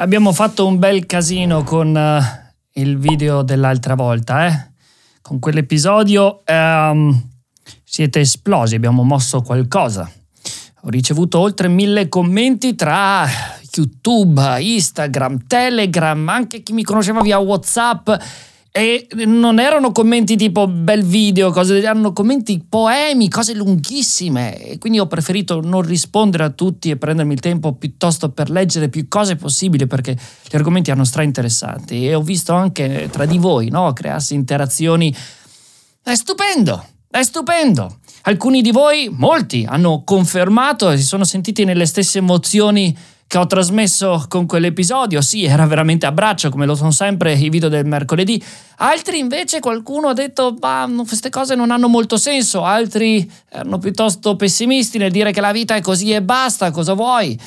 Abbiamo fatto un bel casino con uh, il video dell'altra volta, eh? Con quell'episodio um, siete esplosi, abbiamo mosso qualcosa. Ho ricevuto oltre mille commenti tra YouTube, Instagram, Telegram, anche chi mi conosceva via WhatsApp e non erano commenti tipo bel video, cose, erano commenti poemi, cose lunghissime. E quindi ho preferito non rispondere a tutti e prendermi il tempo piuttosto per leggere più cose possibili perché gli argomenti erano stra interessanti. E ho visto anche tra di voi no, crearsi interazioni. È stupendo, è stupendo. Alcuni di voi, molti, hanno confermato e si sono sentiti nelle stesse emozioni che ho trasmesso con quell'episodio. Sì, era veramente a braccio, come lo sono sempre i video del mercoledì. Altri invece qualcuno ha detto, bah, queste cose non hanno molto senso. Altri erano piuttosto pessimisti nel dire che la vita è così e basta, cosa vuoi?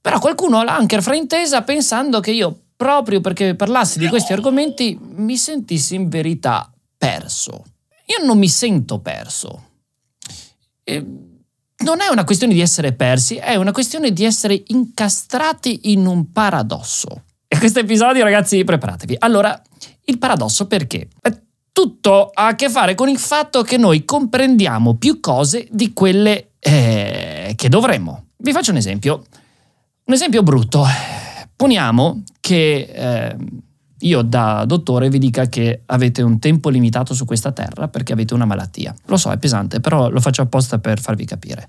Però qualcuno l'ha anche fraintesa pensando che io, proprio perché parlassi di questi argomenti, mi sentissi in verità perso. Io non mi sento perso. E non è una questione di essere persi, è una questione di essere incastrati in un paradosso. E questo episodio, ragazzi, preparatevi. Allora, il paradosso perché? Tutto ha a che fare con il fatto che noi comprendiamo più cose di quelle eh, che dovremmo. Vi faccio un esempio. Un esempio brutto. Poniamo che eh, io da dottore vi dica che avete un tempo limitato su questa terra perché avete una malattia. Lo so, è pesante, però lo faccio apposta per farvi capire.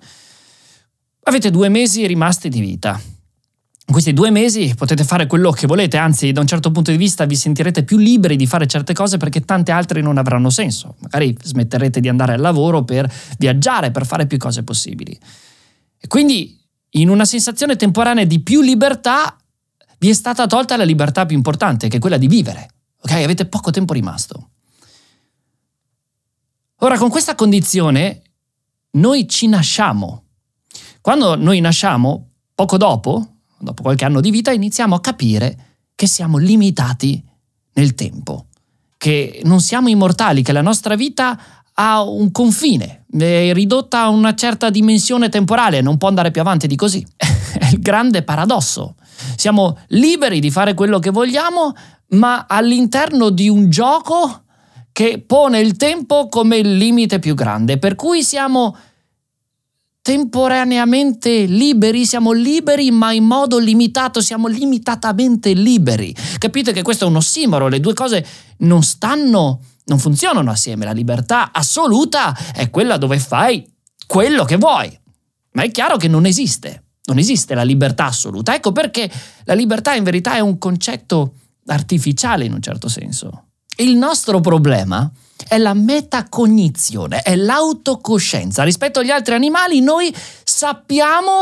Avete due mesi rimasti di vita. In questi due mesi potete fare quello che volete, anzi da un certo punto di vista vi sentirete più liberi di fare certe cose perché tante altre non avranno senso. Magari smetterete di andare al lavoro per viaggiare, per fare più cose possibili. E quindi in una sensazione temporanea di più libertà vi è stata tolta la libertà più importante, che è quella di vivere. Ok? Avete poco tempo rimasto. Ora, con questa condizione, noi ci nasciamo. Quando noi nasciamo, poco dopo, dopo qualche anno di vita, iniziamo a capire che siamo limitati nel tempo, che non siamo immortali, che la nostra vita ha un confine, è ridotta a una certa dimensione temporale, non può andare più avanti di così. È il grande paradosso siamo liberi di fare quello che vogliamo, ma all'interno di un gioco che pone il tempo come il limite più grande, per cui siamo temporaneamente liberi, siamo liberi ma in modo limitato, siamo limitatamente liberi. Capite che questo è un ossimoro, le due cose non stanno, non funzionano assieme. La libertà assoluta è quella dove fai quello che vuoi, ma è chiaro che non esiste. Non esiste la libertà assoluta. Ecco perché la libertà in verità è un concetto artificiale in un certo senso. Il nostro problema è la metacognizione, è l'autocoscienza. Rispetto agli altri animali noi sappiamo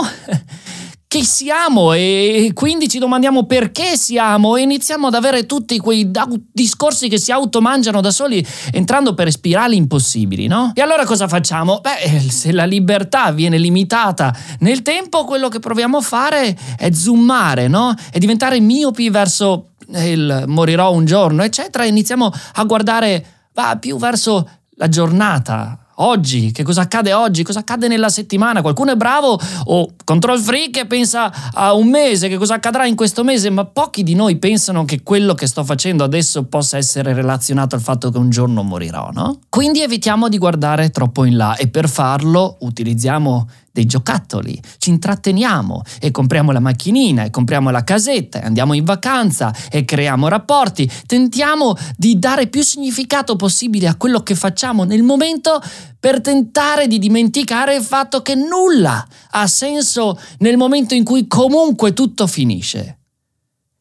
chi siamo e quindi ci domandiamo perché siamo e iniziamo ad avere tutti quei discorsi che si automangiano da soli entrando per spirali impossibili, no? E allora cosa facciamo? Beh, se la libertà viene limitata nel tempo, quello che proviamo a fare è zoomare, no? E diventare miopi verso il morirò un giorno, eccetera, e iniziamo a guardare va più verso la giornata, oggi, che cosa accade oggi, cosa accade nella settimana. Qualcuno è bravo o control freak e pensa a un mese, che cosa accadrà in questo mese, ma pochi di noi pensano che quello che sto facendo adesso possa essere relazionato al fatto che un giorno morirò, no? Quindi evitiamo di guardare troppo in là e per farlo utilizziamo dei giocattoli, ci intratteniamo e compriamo la macchinina e compriamo la casetta e andiamo in vacanza e creiamo rapporti, tentiamo di dare più significato possibile a quello che facciamo nel momento per tentare di dimenticare il fatto che nulla ha senso nel momento in cui comunque tutto finisce.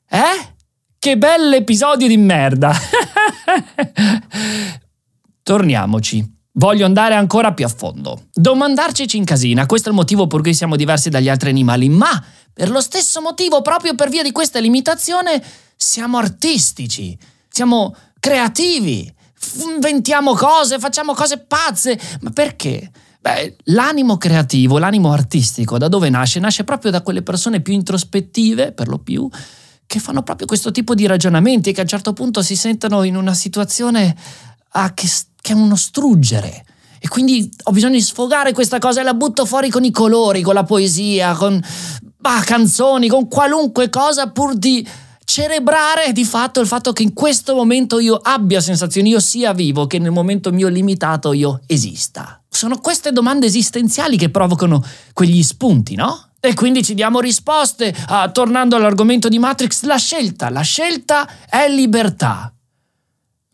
Eh? Che bell'episodio di merda! Torniamoci. Voglio andare ancora più a fondo. Domandarci ci incasina, questo è il motivo per cui siamo diversi dagli altri animali, ma per lo stesso motivo, proprio per via di questa limitazione, siamo artistici, siamo creativi, inventiamo cose, facciamo cose pazze. Ma perché? Beh, l'animo creativo, l'animo artistico, da dove nasce? Nasce proprio da quelle persone più introspettive, per lo più, che fanno proprio questo tipo di ragionamenti e che a un certo punto si sentono in una situazione ah, che che è uno struggere. E quindi ho bisogno di sfogare questa cosa e la butto fuori con i colori, con la poesia, con bah, canzoni, con qualunque cosa pur di celebrare di fatto il fatto che in questo momento io abbia sensazioni, io sia vivo, che nel momento mio limitato io esista. Sono queste domande esistenziali che provocano quegli spunti, no? E quindi ci diamo risposte. Ah, tornando all'argomento di Matrix, la scelta, la scelta è libertà.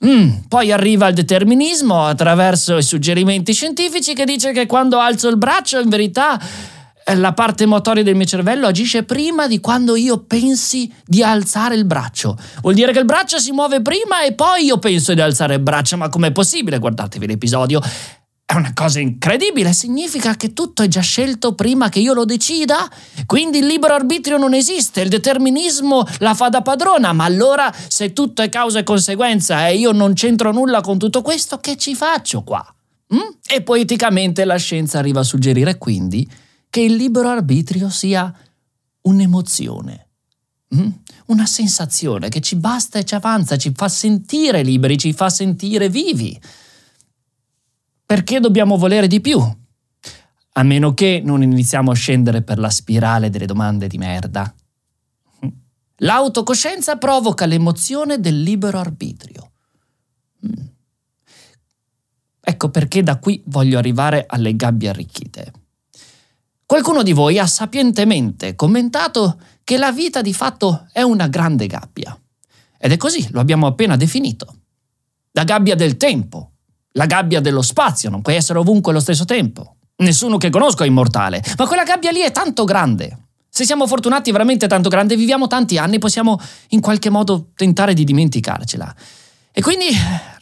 Mm, poi arriva il determinismo attraverso i suggerimenti scientifici che dice che quando alzo il braccio in verità eh, la parte motoria del mio cervello agisce prima di quando io pensi di alzare il braccio. Vuol dire che il braccio si muove prima e poi io penso di alzare il braccio, ma com'è possibile? Guardatevi l'episodio. È una cosa incredibile, significa che tutto è già scelto prima che io lo decida? Quindi il libero arbitrio non esiste, il determinismo la fa da padrona, ma allora se tutto è causa e conseguenza e io non c'entro nulla con tutto questo, che ci faccio qua? Mm? E poeticamente la scienza arriva a suggerire quindi che il libero arbitrio sia un'emozione, mm? una sensazione che ci basta e ci avanza, ci fa sentire liberi, ci fa sentire vivi. Perché dobbiamo volere di più? A meno che non iniziamo a scendere per la spirale delle domande di merda. L'autocoscienza provoca l'emozione del libero arbitrio. Mm. Ecco perché da qui voglio arrivare alle gabbie arricchite. Qualcuno di voi ha sapientemente commentato che la vita di fatto è una grande gabbia. Ed è così, lo abbiamo appena definito. La gabbia del tempo, la gabbia dello spazio, non puoi essere ovunque allo stesso tempo. Nessuno che conosco è immortale, ma quella gabbia lì è tanto grande. Se siamo fortunati veramente tanto grande, viviamo tanti anni, possiamo in qualche modo tentare di dimenticarcela. E quindi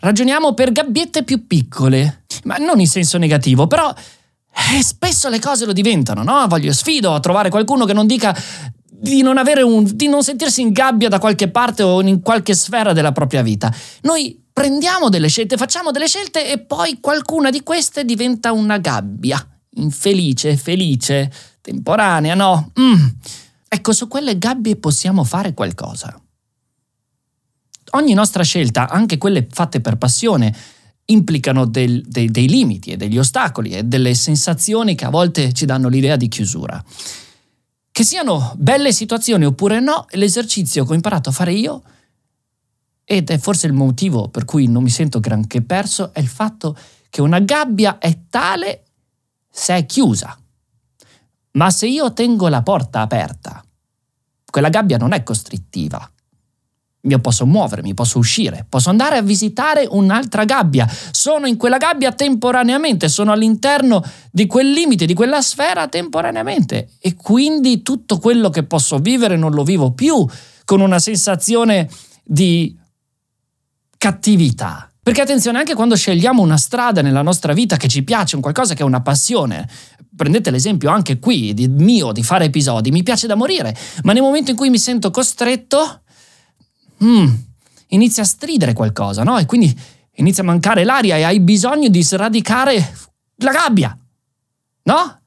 ragioniamo per gabbiette più piccole, ma non in senso negativo, però eh, spesso le cose lo diventano, no? Voglio sfido a trovare qualcuno che non dica di non, un, di non sentirsi in gabbia da qualche parte o in qualche sfera della propria vita. Noi prendiamo delle scelte, facciamo delle scelte e poi qualcuna di queste diventa una gabbia. Infelice, felice, temporanea, no? Mm. Ecco, su quelle gabbie possiamo fare qualcosa. Ogni nostra scelta, anche quelle fatte per passione, implicano del, dei, dei limiti e degli ostacoli e delle sensazioni che a volte ci danno l'idea di chiusura. Che siano belle situazioni oppure no, l'esercizio che ho imparato a fare io, ed è forse il motivo per cui non mi sento granché perso, è il fatto che una gabbia è tale se è chiusa. Ma se io tengo la porta aperta, quella gabbia non è costrittiva, io posso muovermi, posso uscire, posso andare a visitare un'altra gabbia. Sono in quella gabbia temporaneamente, sono all'interno di quel limite, di quella sfera temporaneamente. E quindi tutto quello che posso vivere non lo vivo più con una sensazione di cattività. Perché attenzione, anche quando scegliamo una strada nella nostra vita che ci piace, un qualcosa che è una passione, prendete l'esempio anche qui di mio di fare episodi, mi piace da morire, ma nel momento in cui mi sento costretto, mm, inizia a stridere qualcosa, no? E quindi inizia a mancare l'aria e hai bisogno di sradicare la gabbia, no?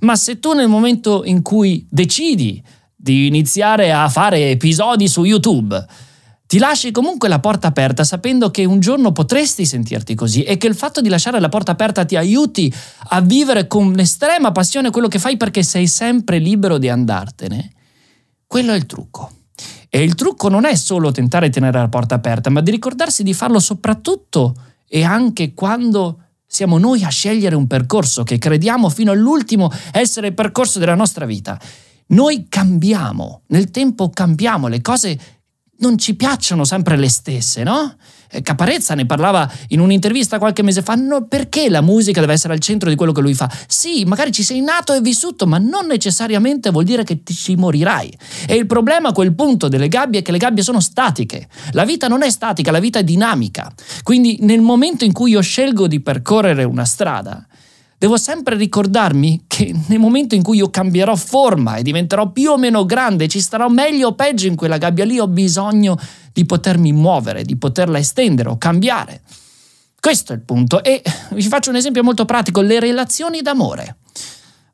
Ma se tu nel momento in cui decidi di iniziare a fare episodi su YouTube, ti lasci comunque la porta aperta sapendo che un giorno potresti sentirti così e che il fatto di lasciare la porta aperta ti aiuti a vivere con estrema passione quello che fai perché sei sempre libero di andartene, quello è il trucco. E il trucco non è solo tentare di tenere la porta aperta, ma di ricordarsi di farlo soprattutto e anche quando siamo noi a scegliere un percorso che crediamo fino all'ultimo essere il percorso della nostra vita. Noi cambiamo, nel tempo cambiamo, le cose non ci piacciono sempre le stesse, no? Eh, Caparezza ne parlava in un'intervista qualche mese fa, no, perché la musica deve essere al centro di quello che lui fa? Sì, magari ci sei nato e vissuto, ma non necessariamente vuol dire che ti ci morirai. E il problema a quel punto delle gabbie è che le gabbie sono statiche. La vita non è statica, la vita è dinamica. Quindi nel momento in cui io scelgo di percorrere una strada, devo sempre ricordarmi che nel momento in cui io cambierò forma e diventerò più o meno grande, ci starò meglio o peggio in quella gabbia lì, ho bisogno di potermi muovere, di poterla estendere o cambiare. Questo è il punto. E vi faccio un esempio molto pratico, le relazioni d'amore.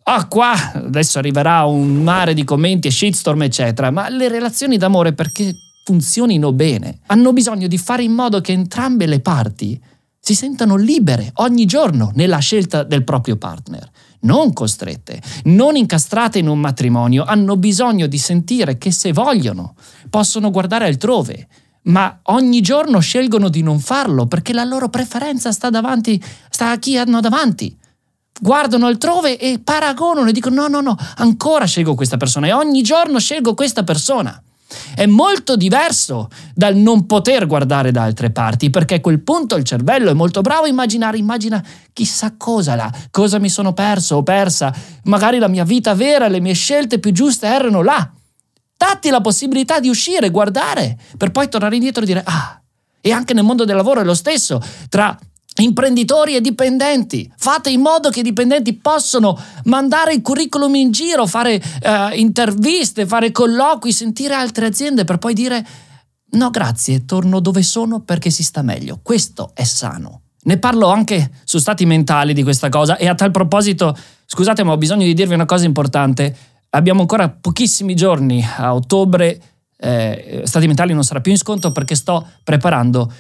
Ah, qua adesso arriverà un mare di commenti e shitstorm, eccetera, ma le relazioni d'amore perché funzionino bene, hanno bisogno di fare in modo che entrambe le parti si sentano libere ogni giorno nella scelta del proprio partner. non costrette, non incastrate in un matrimonio, hanno bisogno di sentire che se vogliono possono guardare altrove, ma ogni giorno scelgono di non farlo perché la loro preferenza sta davanti, sta a chi hanno davanti. Guardano altrove e paragonano e dicono no, no, no, ancora scelgo questa persona e ogni giorno scelgo questa persona. È molto diverso dal non poter guardare da altre parti, perché a quel punto il cervello è molto bravo a immaginare, immagina chissà cosa là, cosa mi sono perso o persa, magari la mia vita vera, le mie scelte più giuste erano là. Datti la possibilità di uscire, guardare, per poi tornare indietro e dire ah, e anche nel mondo del lavoro è lo stesso, tra imprenditori e dipendenti. Fate in modo che i dipendenti possano mandare il curriculum in giro, fare uh, interviste, fare colloqui, sentire altre aziende per poi dire no grazie, torno dove sono perché si sta meglio. Questo è sano. Ne parlo anche su stati mentali di questa cosa e a tal proposito, scusate ma ho bisogno di dirvi una cosa importante. Abbiamo ancora pochissimi giorni a ottobre, eh, stati mentali non sarà più in sconto perché sto preparando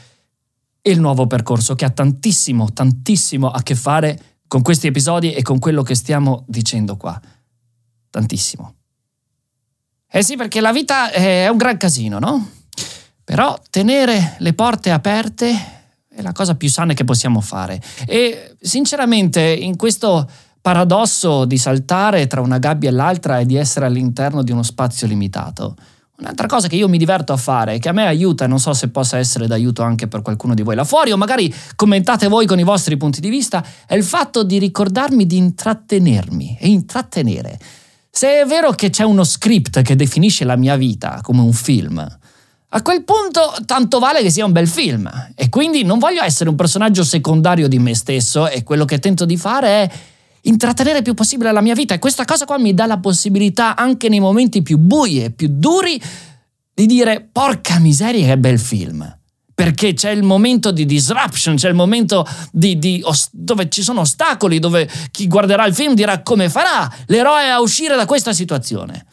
il nuovo percorso che ha tantissimo, tantissimo a che fare con questi episodi e con quello che stiamo dicendo qua. Tantissimo. Eh sì, perché la vita è un gran casino, no? Però tenere le porte aperte è la cosa più sana che possiamo fare. E sinceramente in questo paradosso di saltare tra una gabbia e l'altra e di essere all'interno di uno spazio limitato, Un'altra cosa che io mi diverto a fare, che a me aiuta, non so se possa essere d'aiuto anche per qualcuno di voi là fuori, o magari commentate voi con i vostri punti di vista, è il fatto di ricordarmi di intrattenermi e intrattenere. Se è vero che c'è uno script che definisce la mia vita come un film, a quel punto tanto vale che sia un bel film. E quindi non voglio essere un personaggio secondario di me stesso e quello che tento di fare è intrattenere il più possibile la mia vita e questa cosa qua mi dà la possibilità anche nei momenti più bui e più duri di dire porca miseria che bel film. Perché c'è il momento di disruption, c'è il momento di, di, dove ci sono ostacoli, dove chi guarderà il film dirà come farà l'eroe a uscire da questa situazione.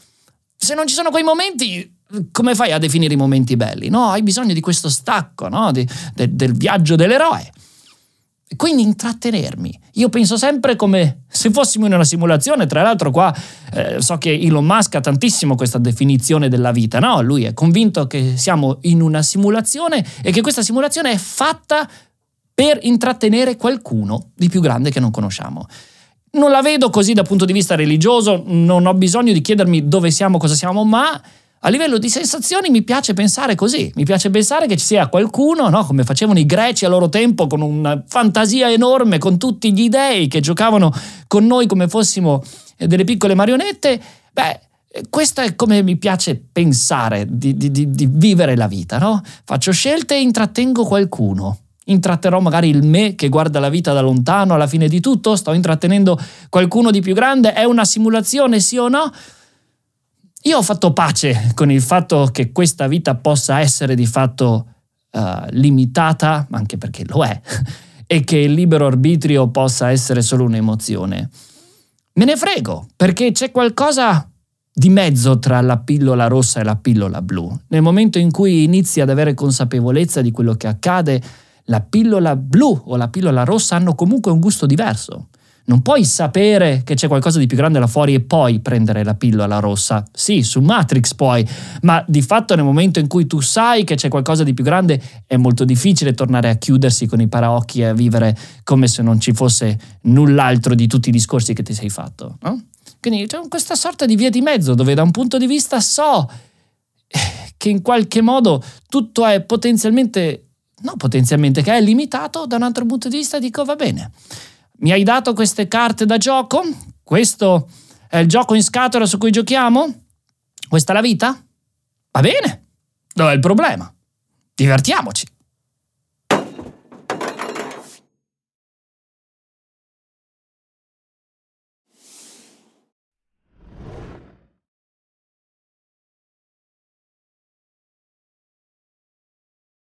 Se non ci sono quei momenti, come fai a definire i momenti belli? No, hai bisogno di questo stacco, no? di, de, del viaggio dell'eroe. Quindi intrattenermi. Io penso sempre come se fossimo in una simulazione, tra l'altro qua eh, so che Elon Musk ha tantissimo questa definizione della vita, no? Lui è convinto che siamo in una simulazione e che questa simulazione è fatta per intrattenere qualcuno di più grande che non conosciamo. Non la vedo così dal punto di vista religioso, non ho bisogno di chiedermi dove siamo, cosa siamo, ma a livello di sensazioni mi piace pensare così, mi piace pensare che ci sia qualcuno, no? come facevano i greci a loro tempo, con una fantasia enorme, con tutti gli dei che giocavano con noi come fossimo eh, delle piccole marionette. Beh, questo è come mi piace pensare di, di, di, di vivere la vita, no? Faccio scelte e intrattengo qualcuno. Intratterò magari il me che guarda la vita da lontano alla fine di tutto? Sto intrattenendo qualcuno di più grande? È una simulazione, sì o no? Io ho fatto pace con il fatto che questa vita possa essere di fatto uh, limitata, anche perché lo è, e che il libero arbitrio possa essere solo un'emozione. Me ne frego, perché c'è qualcosa di mezzo tra la pillola rossa e la pillola blu. Nel momento in cui inizi ad avere consapevolezza di quello che accade, la pillola blu o la pillola rossa hanno comunque un gusto diverso. Non puoi sapere che c'è qualcosa di più grande là fuori e poi prendere la pillola rossa. Sì, su Matrix puoi, ma di fatto nel momento in cui tu sai che c'è qualcosa di più grande è molto difficile tornare a chiudersi con i paraocchi e a vivere come se non ci fosse null'altro di tutti i discorsi che ti sei fatto. No? Quindi c'è questa sorta di via di mezzo dove da un punto di vista so che in qualche modo tutto è potenzialmente, no potenzialmente, che è limitato, da un altro punto di vista dico va bene mi hai dato queste carte da gioco? Questo è il gioco in scatola su cui giochiamo? Questa è la vita? Va bene. Dov'è il problema? Divertiamoci.